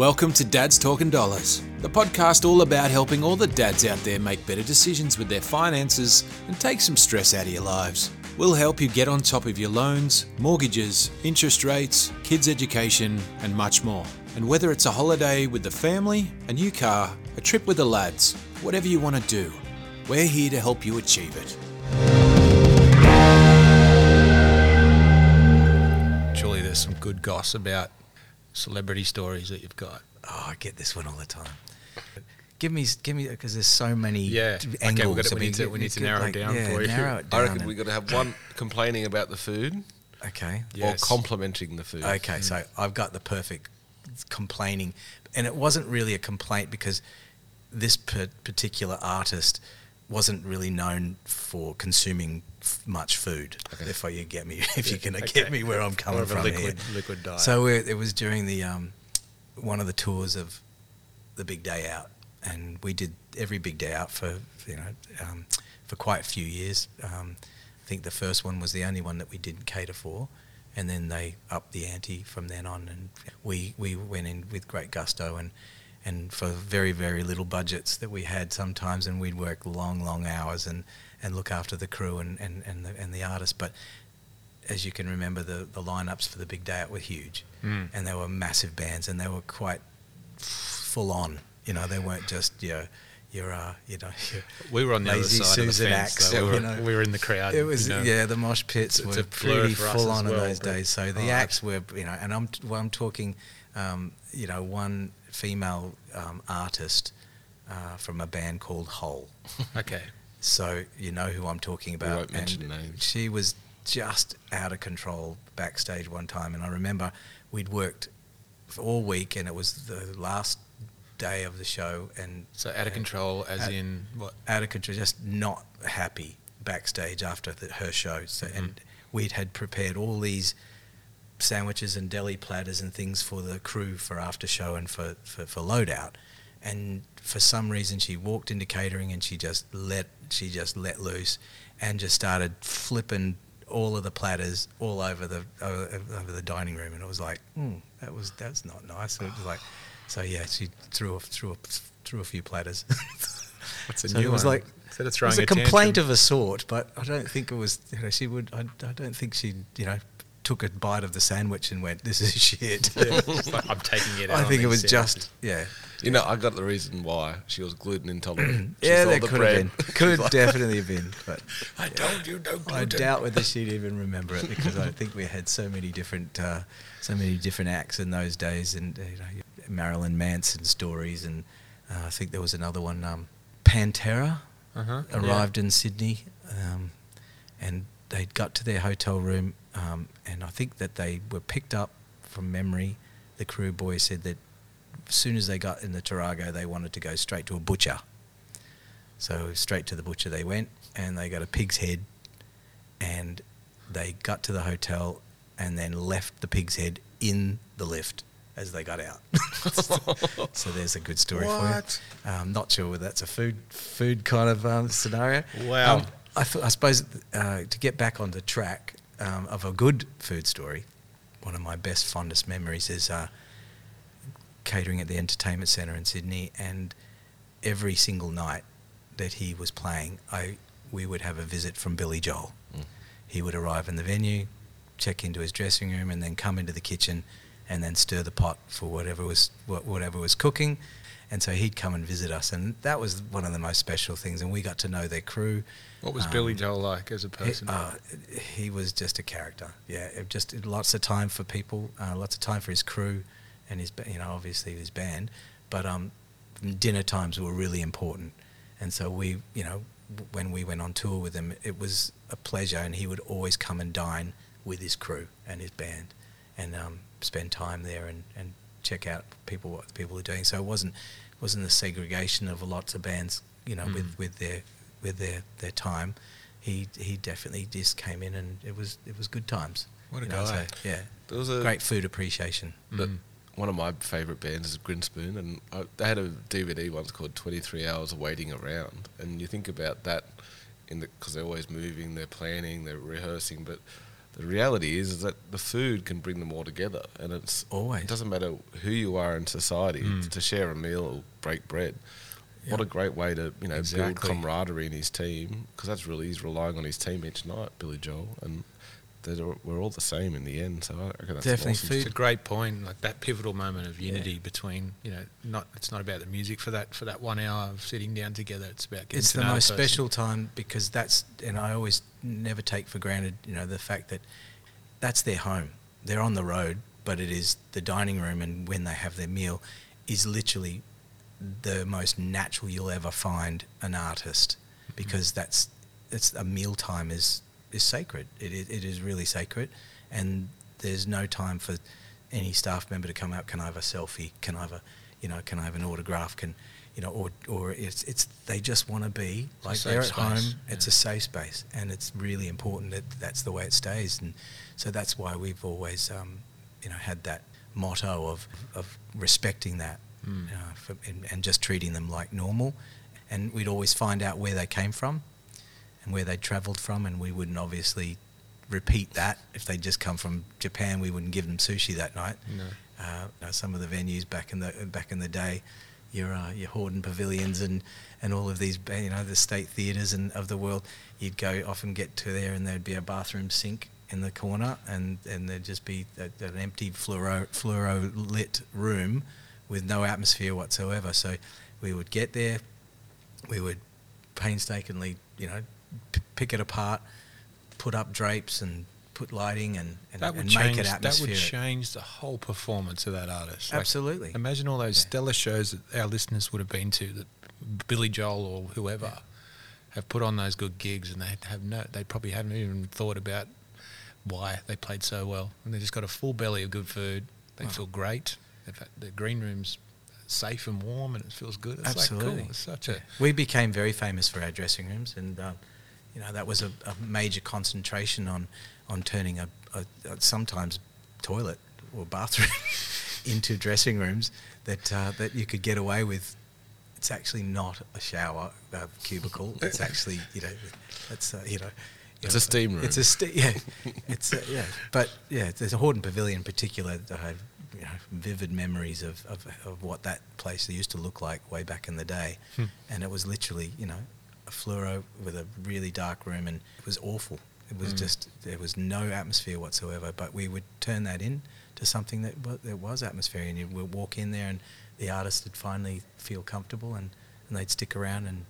Welcome to Dad's Talking Dollars, the podcast all about helping all the dads out there make better decisions with their finances and take some stress out of your lives. We'll help you get on top of your loans, mortgages, interest rates, kids' education, and much more. And whether it's a holiday with the family, a new car, a trip with the lads, whatever you want to do, we're here to help you achieve it. Surely there's some good goss about celebrity stories that you've got. Oh, I get this one all the time. Give me, give me, because there's so many Yeah. d- Okay, we've got to- we need to- we need to get, narrow it down yeah, for you. Narrow it down I reckon we've got to have one complaining about the food Okay. Yes. or complimenting the food. Okay, so mm. I've got the perfect complaining, and it wasn't really a complaint because this per- particular artist wasn't really known for consuming f- much food. If you get me, if you're gonna Okay. get me where I'm coming More of a from liquid, here. liquid diet. So we're, it was during the um, one of the tours of the Big Day Out, and we did every Big Day Out for you know um, for quite a few years. Um, I think the first one was the only one that we didn't cater for, and then they upped the ante from then on, and we we went in with great gusto and. And for very, very little budgets that we had sometimes, and we'd work long, long hours and, and look after the crew and, and, and, the, and the artists. But as you can remember, the, the lineups for the big day out were huge, Mm. and they were massive bands, and they were quite full on. You know, they weren't just your your uh, you know. We were on the Lazy other side Susan of the fence. acts, though. we, you were, know. we were in the crowd. it was you know. yeah, the mosh pits It's- were it's a pretty full on in those days. So the Oh, acts were you know, and I'm well, I'm talking, um, you know, one female um, artist uh, from a band called Hole. Okay. So you know who I'm talking about. won't mention and names. She was just out of control backstage one time, and I remember we'd worked all week, and it was the last day of the show, and So out of control, as Out- in what? out of control, just not happy backstage after the, her show. So, Mm-hmm. and we'd had prepared all these sandwiches and deli platters and things for the crew for after show and for, for, for loadout. And for some reason, she walked into catering and she just let she just let loose and just started flipping all of the platters all over the over, over the dining room. And it was like, hmm, that was that's not nice. It was like, so yeah, she threw a, threw a, threw a few platters. What's a So new it was one? like Instead of it was a, a complaint tantrum. of a sort, but I don't think it was. You know, she would. I, I don't think she, you know, took a bite of the sandwich and went, "This is shit." Yeah, like, I'm taking it. Out I think it was sandwiches. just, yeah, You know, I got the reason why she was gluten intolerant. She yeah. saw There the could bread. have been, could definitely have been, but I told you no I doubt whether she'd even remember it because I think we had so many different, uh, so many different acts in those days, and you know, Marilyn Manson stories, and uh, I think there was another one, um, Pantera. Uh-huh. arrived in Sydney, um, and they'd got to their hotel room, um, and I think that they were picked up from memory. The crew boy said that as soon as they got in the Tarago, they wanted to go straight to a butcher. So straight to the butcher they went, and they got a pig's head, and they got to the hotel, and then left the pig's head in the lift as they got out. so there's a good story What? for you. Um, not sure whether that's a food food kind of um, scenario. Wow. Um, I, th- I suppose uh, to get back on the track um, of a good food story, one of my best fondest memories is uh, catering at the entertainment centre in Sydney, and every single night that he was playing, I we would have a visit from Billy Joel. Mm. He would arrive in the venue, check into his dressing room, and then come into the kitchen, and then stir the pot for whatever was whatever was cooking. And so he'd come and visit us, and that was one of the most special things. And we got to know their crew. What was Um, Billy Joel like as a He, person? uh, he was just a character. Yeah, it just lots of time for people, uh, lots of time for his crew, and his you know obviously his band. But um, dinner times were really important, and so we you know when we went on tour with him, it was a pleasure, and he would always come and dine with his crew and his band, and um, spend time there and, and check out people what people are doing. So it wasn't wasn't the segregation of lots of bands, you know, Mm. with, with their with their, their time. He he definitely just came in and it was it was good times. What a you know, guy. so, yeah, There was a great food appreciation. the- Mm. one of my favourite bands is Grinspoon, and I, they had a DVD once called Twenty Three Hours of Waiting Around, and you think about that in the because they're always moving, they're planning, they're rehearsing, but the reality is, is that the food can bring them all together, and it's Always. It doesn't matter who you are in society Mm. to share a meal or break bread. What a great way to you know build camaraderie in his team because that's really he's relying on his team each night, Billy Joel, and they're, we're all the same in the end. So I reckon that's Definitely awesome. food- It's a great point, like that pivotal moment of unity between you know, not it's not about the music for that for that one hour of sitting down together. It's about getting it's the most person. special time because that's and I always never take for granted you know the fact that that's their home they're on the road but it is the dining room and when they have their meal is literally the most natural you'll ever find an artist mm-hmm. because that's it's a mealtime is is sacred. It, it, it is really sacred. And there's no time for any staff member to come out can I have a selfie? Can I have a you know can I have an autograph? Can you know or or it's it's they just want to be like they're at space, home. it's a safe space. And it's really important that that's the way it stays. And so that's why we've always um, you know had that motto of of respecting that Mm. uh, for, and, and just treating them like normal. And we'd always find out where they came from and where they travelled from and we wouldn't obviously repeat that if they'd just come from Japan we wouldn't give them sushi that night No. uh, you know, some of the venues back in the back in the day, your uh, your Hordern pavilions and, and all of these you know the state theatres and of the world, you'd go often get to there and there'd be a bathroom sink in the corner and, and there'd just be a, an empty fluoro fluoro lit room with no atmosphere whatsoever. So we would get there, we would painstakingly you know p- pick it apart, put up drapes and put lighting and, and, That would and change. make it That would change the whole performance of that artist. Like, Absolutely. imagine all those Yeah. stellar shows that our listeners would have been to that Billy Joel or whoever have put on those good gigs, and they have no. They probably haven't even thought about why they played so well, and they just got a full belly of good food. They Wow. feel great. The green room's safe and warm, and it feels good. It's Absolutely. like cool. It's such a We became very famous for our dressing rooms, and um, you know that was a, a major concentration on on turning a, a, a sometimes toilet or bathroom into dressing rooms that uh, that you could get away with. It's actually not a shower uh, cubicle. It's actually you know it's uh, you know. It's a steam room. It's a ste- yeah, it's a, yeah. But yeah, there's a Hordern Pavilion in particular that I have you know, vivid memories of, of, of what that place used to look like way back in the day, Hmm. and it was literally you know a fluoro with a really dark room, and it was awful. It was Mm. just there was no atmosphere whatsoever. But we would turn that in to something that wa- there was atmosphere, and you would walk in there, and the artist would finally feel comfortable, and, and they'd stick around, and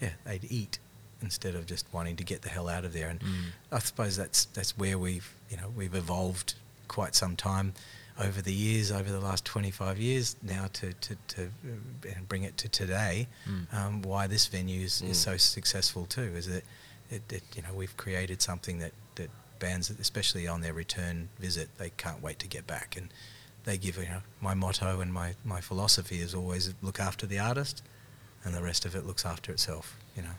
yeah, they'd eat instead of just wanting to get the hell out of there. And Mm. I suppose that's that's where we've you know we've evolved quite some time over the years, over the last 25 years now to to, to uh, bring it to today. Mm. Um, why this venue is, is Mm. so successful too is that it, it you know we've created something that that bands, especially on their return visit, they can't wait to get back and. They give you know my motto and my, my philosophy is always look after the artist, and the rest of it looks after itself. You know.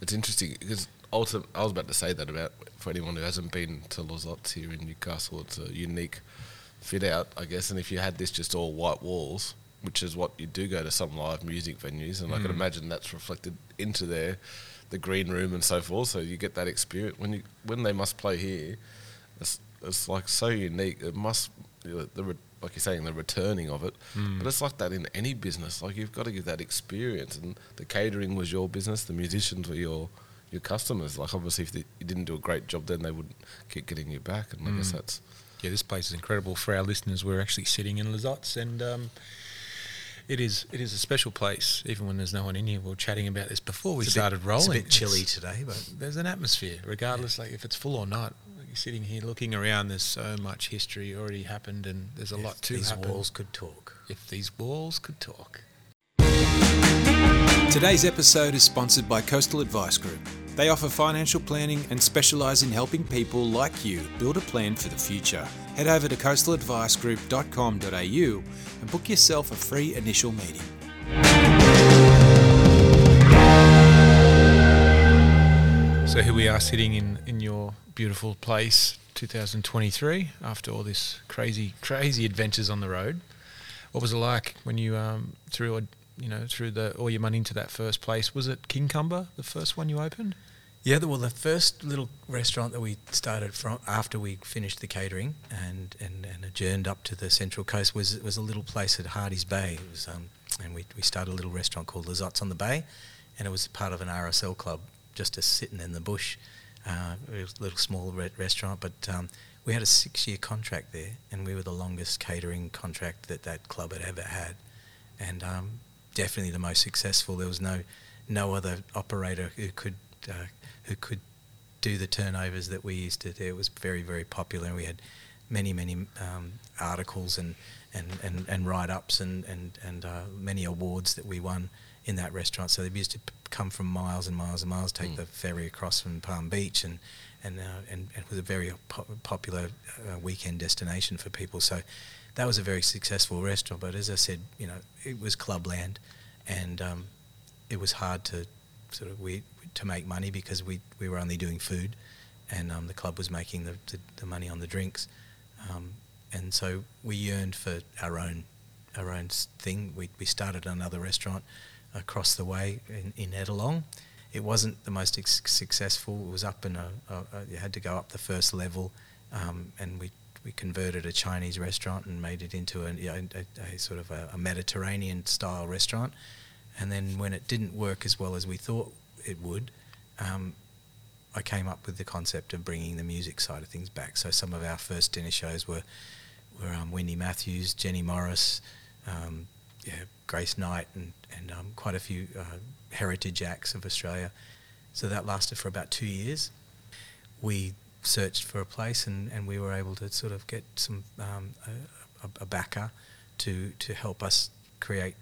It's interesting because ultim- I was about to say that about for anyone who hasn't been to Lizottes here in Newcastle, it's a unique fit out, I guess. And if you had this just all white walls, which is what you do go to some live music venues, and I can Mm. imagine that's reflected into there, the green room and so forth. So you get that experience when you when they must play here. It's it's like so unique. It must the re- like you're saying the returning of it, Mm. but it's like that in any business. Like you've got to give that experience, and the catering was your business, the musicians were your your customers. Like obviously, if they, you didn't do a great job, then they wouldn't keep getting you back, and I guess Mm. that's yeah, this place is incredible. For our listeners, we're actually sitting in Lizottes, and um, it is it is a special place. Even when there's no one in here, we were chatting about this before we It's a bit- started rolling. It's a bit chilly It's- today, but there's an atmosphere, regardless, like if it's full or not. You're sitting here looking around. There's so much history already happened, and there's a lot to these happen. walls could talk. If these walls could talk. Today's episode is sponsored by Coastal Advice Group. They offer financial planning and specialise in helping people like you build a plan for the future. Head over to coastaladvicegroup.com.au and book yourself a free initial meeting. So here we are sitting in, in your beautiful place, 2023, after all this crazy, crazy adventures on the road. What was it like when you um, threw, you know, threw the all your money into that first place? Was it Kincumber, the first one you opened? Yeah, well, the first little restaurant that we started from after we finished the catering and, and, and adjourned up to the Central Coast was was a little place at Hardy's Bay. It was, um, and we, we started a little restaurant called Lizottes on the Bay, and it was part of an RSL club, just a sitting in the bush. Uh, a little small re- restaurant, but um, we had a six-year contract there, and we were the longest catering contract that that club had ever had, and um, definitely the most successful. There was no no other operator who could uh, who could do the turnovers that we used to do. It was very, very popular. We had many, many um, articles and, and, and, and write-ups and, and, and uh, many awards that we won in that restaurant. So they used to p- come from miles and miles and miles, take mm. the ferry across from Palm Beach, and and, uh, and, and it was a very po- popular uh, weekend destination for people. So that was a very successful restaurant. But as I said, you know, it was clubland, and um, it was hard to sort of we to make money because we, we were only doing food and um, the club was making the, the, the money on the drinks. Um, and so we yearned for our own our own thing. We, we started another restaurant across the way in, in Ettalong. It wasn't the most ex- successful. It was up in a, a, a, you had to go up the first level, um, and we we converted a Chinese restaurant and made it into a, a, a sort of a, Mediterranean style restaurant. And then when it didn't work as well as we thought it would, um, I came up with the concept of bringing the music side of things back. So some of our first dinner shows were were um, Wendy Matthews, Jenny Morris, um, yeah, Grace Knight, and and um, quite a few uh, heritage acts of Australia. So that lasted for about two years. We searched for a place, and, and we were able to sort of get some um, a, a backer to to help us create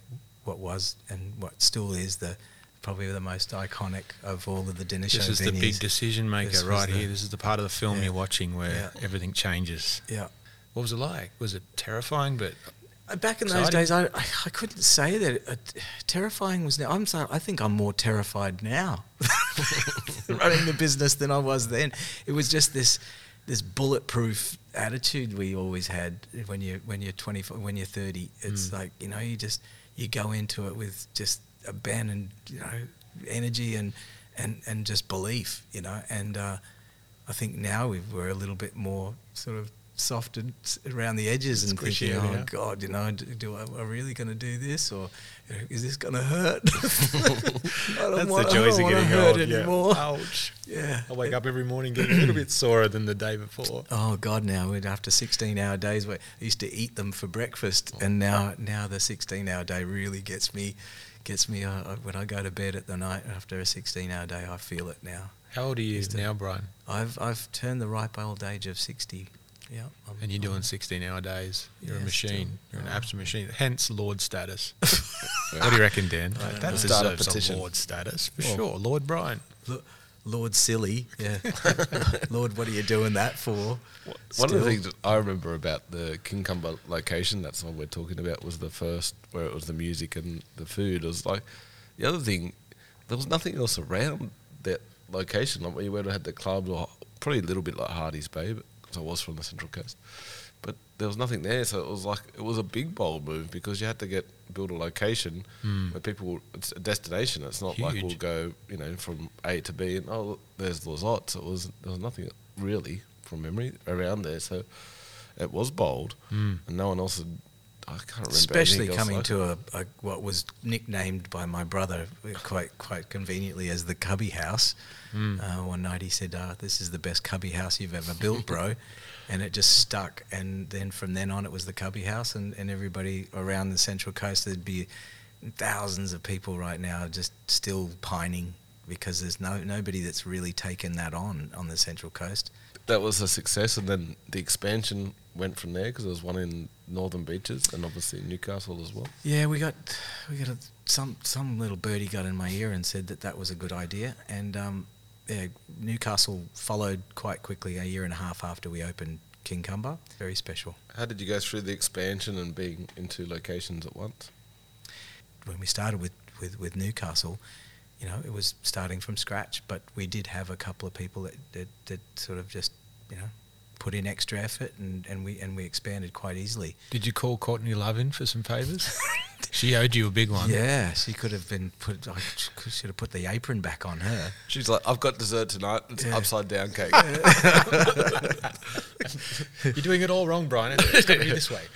what was and what still is the probably the most iconic of all of the dinner shows. This is venues. the big decision maker right the, here. This is the part of the film yeah, you're watching where yeah. everything changes. Yeah. What was it like? Was it terrifying? But uh, back in exciting? those days, I, I, couldn't say that uh, terrifying was. Now I'm sorry, I think I'm more terrified now running the business than I was then. It was just this this bulletproof attitude we always had when you when you're 20 when you're 30. It's mm. like you know you just you go into it with just abandoned, you know, energy and and and just belief, you know. And uh, I think now we are a little bit more sort of softened around the edges and thinking, oh yeah. God, you know, do, do I, am I really going to do this or is this going to hurt? I don't That's want, the joys of getting hurt old. Anymore. Yeah. Ouch. Yeah. I wake up every morning getting a little bit sorer than the day before. Oh God, now after 16 hour days, where I used to eat them for breakfast, and now now the 16 hour day really gets me gets me uh, when I go to bed at the night after a 16 hour day. I feel it now. How old are you now, Brian? I've I've turned the ripe old age of 60. Yeah. I'm, and you're doing 16 hour days. You're yeah, a machine. Still, You're an absolute machine. Hence Lord status. what do you reckon, Dan? That deserves a, a Lord status for well, sure. Lord Brian. Lord Silly, yeah. Lord, what are you doing that for? One of the things I remember about the Kincumber location, that's what we're talking about, was the first where it was the music and the food. It was like the other thing, there was nothing else around that location. Like we would have had the club, or probably a little bit like Hardy's Bay, because I was from the Central Coast but there was nothing there. So it was like it was a big bold move because you had to get build a location mm. where people it's a destination. It's not Huge. like we'll go you know from A to B and oh there's Lizottes. It was there was nothing really from memory around there. So it was bold, mm. and no one else had. I can't remember. Especially coming like to a, a, what was nicknamed by my brother quite quite conveniently as the Cubby House. Mm. Uh, one night he said, uh, "This is the best Cubby House you've ever built, bro." and it just stuck. And then from then on, it was the Cubby House, and, and everybody around the Central Coast, there'd be thousands of people right now just still pining because there's no nobody that's really taken that on on the Central Coast. That was a success, and then the expansion went from there because there was one in Northern Beaches and obviously Newcastle as well. Yeah, we got we got a, some some little birdie got in my ear and said that that was a good idea, and um, yeah, Newcastle followed quite quickly a year and a half after we opened Kincumber. Very special. How did you go through the expansion and being in two locations at once? When we started with, with, with Newcastle, you know, it was starting from scratch, but we did have a couple of people that, that, that sort of just, you know, put in extra effort and, and we and we expanded quite easily. Did you call Courtney Love in for some favours? She owed you a big one. Yeah, she could have been put. I should have put the apron back on her. She's like, I've got dessert tonight. It's Yeah. upside down cake. You're doing it all wrong, Brian. It's got to be this way.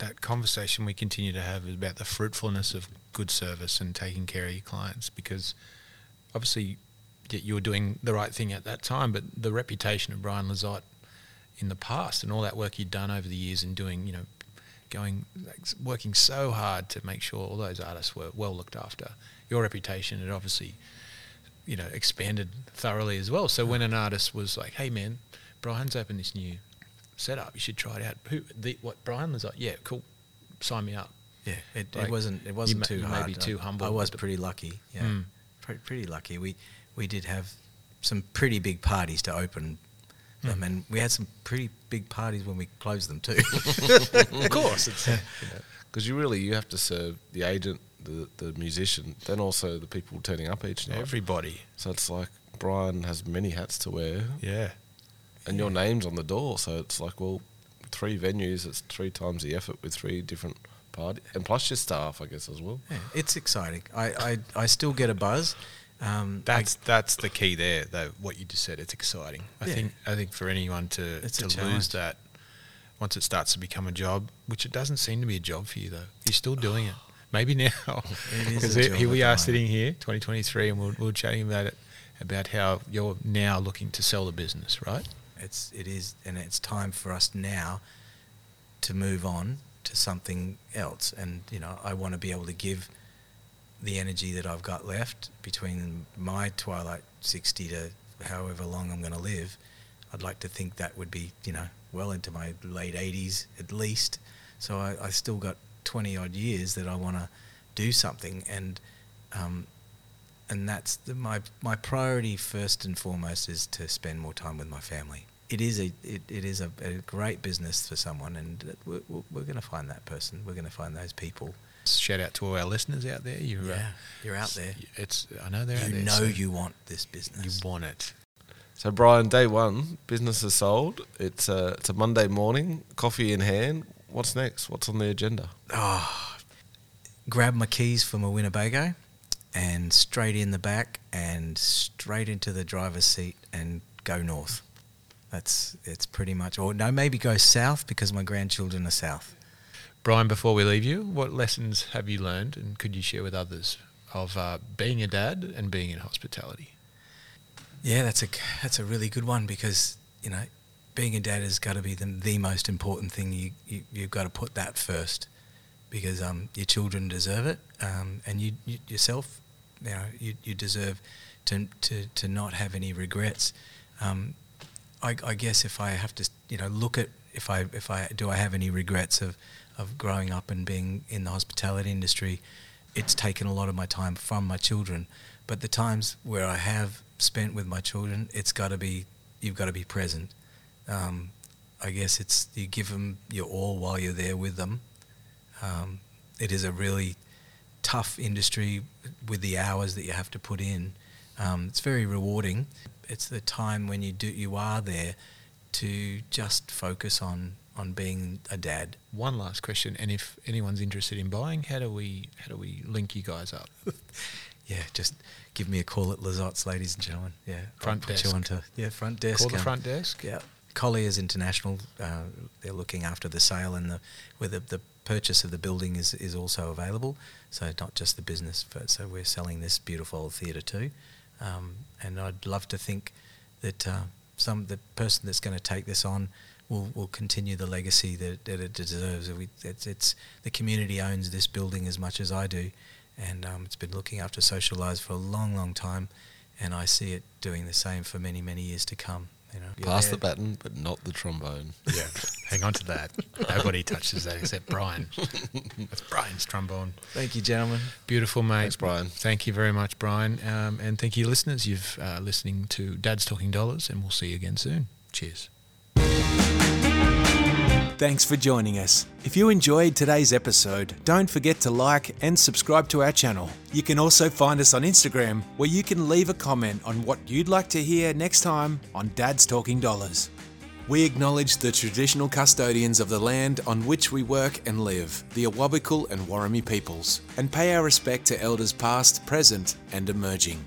That conversation we continue to have is about the fruitfulness of good service and taking care of your clients because obviously you were doing the right thing at that time, but the reputation of Brian Lizotte in the past and all that work you'd done over the years and doing, you know, going, like, working so hard to make sure all those artists were well looked after. Your reputation had obviously, you know, expanded thoroughly as well. So when an artist was like, "Hey, man, Brian's opened this new setup. You should try it out." Who? The, what? Brian was like, "Yeah, cool. Sign me up." Yeah, it, Like, it wasn't. It wasn't ma- too hard. be too humble I was pretty lucky. Yeah, Mm. Pre- pretty lucky. We we did have some pretty big parties to open them, and we had some pretty big parties when we closed them too. of course, it's Because you really you have to serve the agent, the the musician, then also the people turning up each night. everybody. so it's like Brian has many hats to wear, Yeah. And your name's on the door. So it's like, well, three venues. It's three times the effort with three different parties, and plus your staff, I guess as well. Yeah, it's exciting. I, I, I still get a buzz. Um, That's that's the key there, though. What you just said, it's exciting. I Yeah. think I think for anyone to It's a to challenge. lose that once it starts to become a job, which it doesn't seem to be a job for you though. You're still doing it. Maybe now, because here job here at we are moment. sitting here, 2023, and we're, we're chatting about it, about how you're now looking to sell the business, right? It's it is, and it's time for us now to move on to something else. And you know, I want to be able to give the energy that I've got left between my twilight sixty to however long I'm going to live. I'd like to think that would be you know well into my late eighties at least. So I, I still got twenty odd years that I want to do something and. Um, and that's the, my my priority first and foremost is to spend more time with my family. It is a it, it is a, a great business for someone, and we're, we're, we're going to find that person. We're going to find those people. Shout out to all our listeners out there. You, uh, you're out there. It's I know they're out You there. know so you want this business. you want it. So Brian, day one, business is sold. It's a it's a Monday morning, coffee in hand. What's next? What's on the agenda? oh, grab my keys from my Winnebago, and straight in the back, and straight into the driver's seat, and go north. That's it's pretty much. Or no, maybe go south because my grandchildren are south. Brian, before we leave you, what lessons have you learned and could you share with others of uh, being a dad and being in hospitality? Yeah, that's a that's a really good one because you know, being a dad has got to be the, the most important thing. You, you you've got to put that first because um, your children deserve it, um, and you, you yourself, you know, you, you deserve to, to to not have any regrets. Um, I, I guess if I have to, you know, look at if I if I do I have any regrets of of growing up and being in the hospitality industry, it's taken a lot of my time from my children. But the times where I have spent with my children, it's got to be you've got to be present. Um, I guess it's you give them your all while you're there with them. Um, it is a really tough industry with the hours that you have to put in. Um, it's very rewarding. It's the time when you do you are there to just focus on on being a dad. One last question, and if anyone's interested in buying, how do we how do we link you guys up? Yeah, just give me a call at Lizotte's, ladies and gentlemen. Yeah, Front put desk. You onto, yeah, front desk. Call the um, front desk. Yeah, Colliers International. Uh, they're looking after the sale and the where the, the purchase of the building is, is also available. So not just the business. But, so we're selling this beautiful old theatre too, um, and I'd love to think that uh, some the person that's going to take this on will will continue the legacy that, that it deserves. It's, it's the community owns this building as much as I do, and um, it's been looking after social lives for a long, long time, and I see it doing the same for many, many years to come. You know, Pass the baton, but not the trombone. Yeah, hang on to that. Nobody touches that except Brian. That's Brian's trombone. Thank you, gentlemen. Beautiful, mate. Thanks, Brian. Thank you very much, Brian. Um, and thank you, listeners. You've uh, listening to Dad's Talking Dollars, and we'll see you again soon. Cheers. Thanks for joining us. If you enjoyed today's episode, don't forget to like and subscribe to our channel. You can also find us on Instagram, where you can leave a comment on what you'd like to hear next time on Dad's Talking Dollars. We acknowledge the traditional custodians of the land on which we work and live, the Awabakal and Worimi peoples, and pay our respect to elders past, present, and emerging.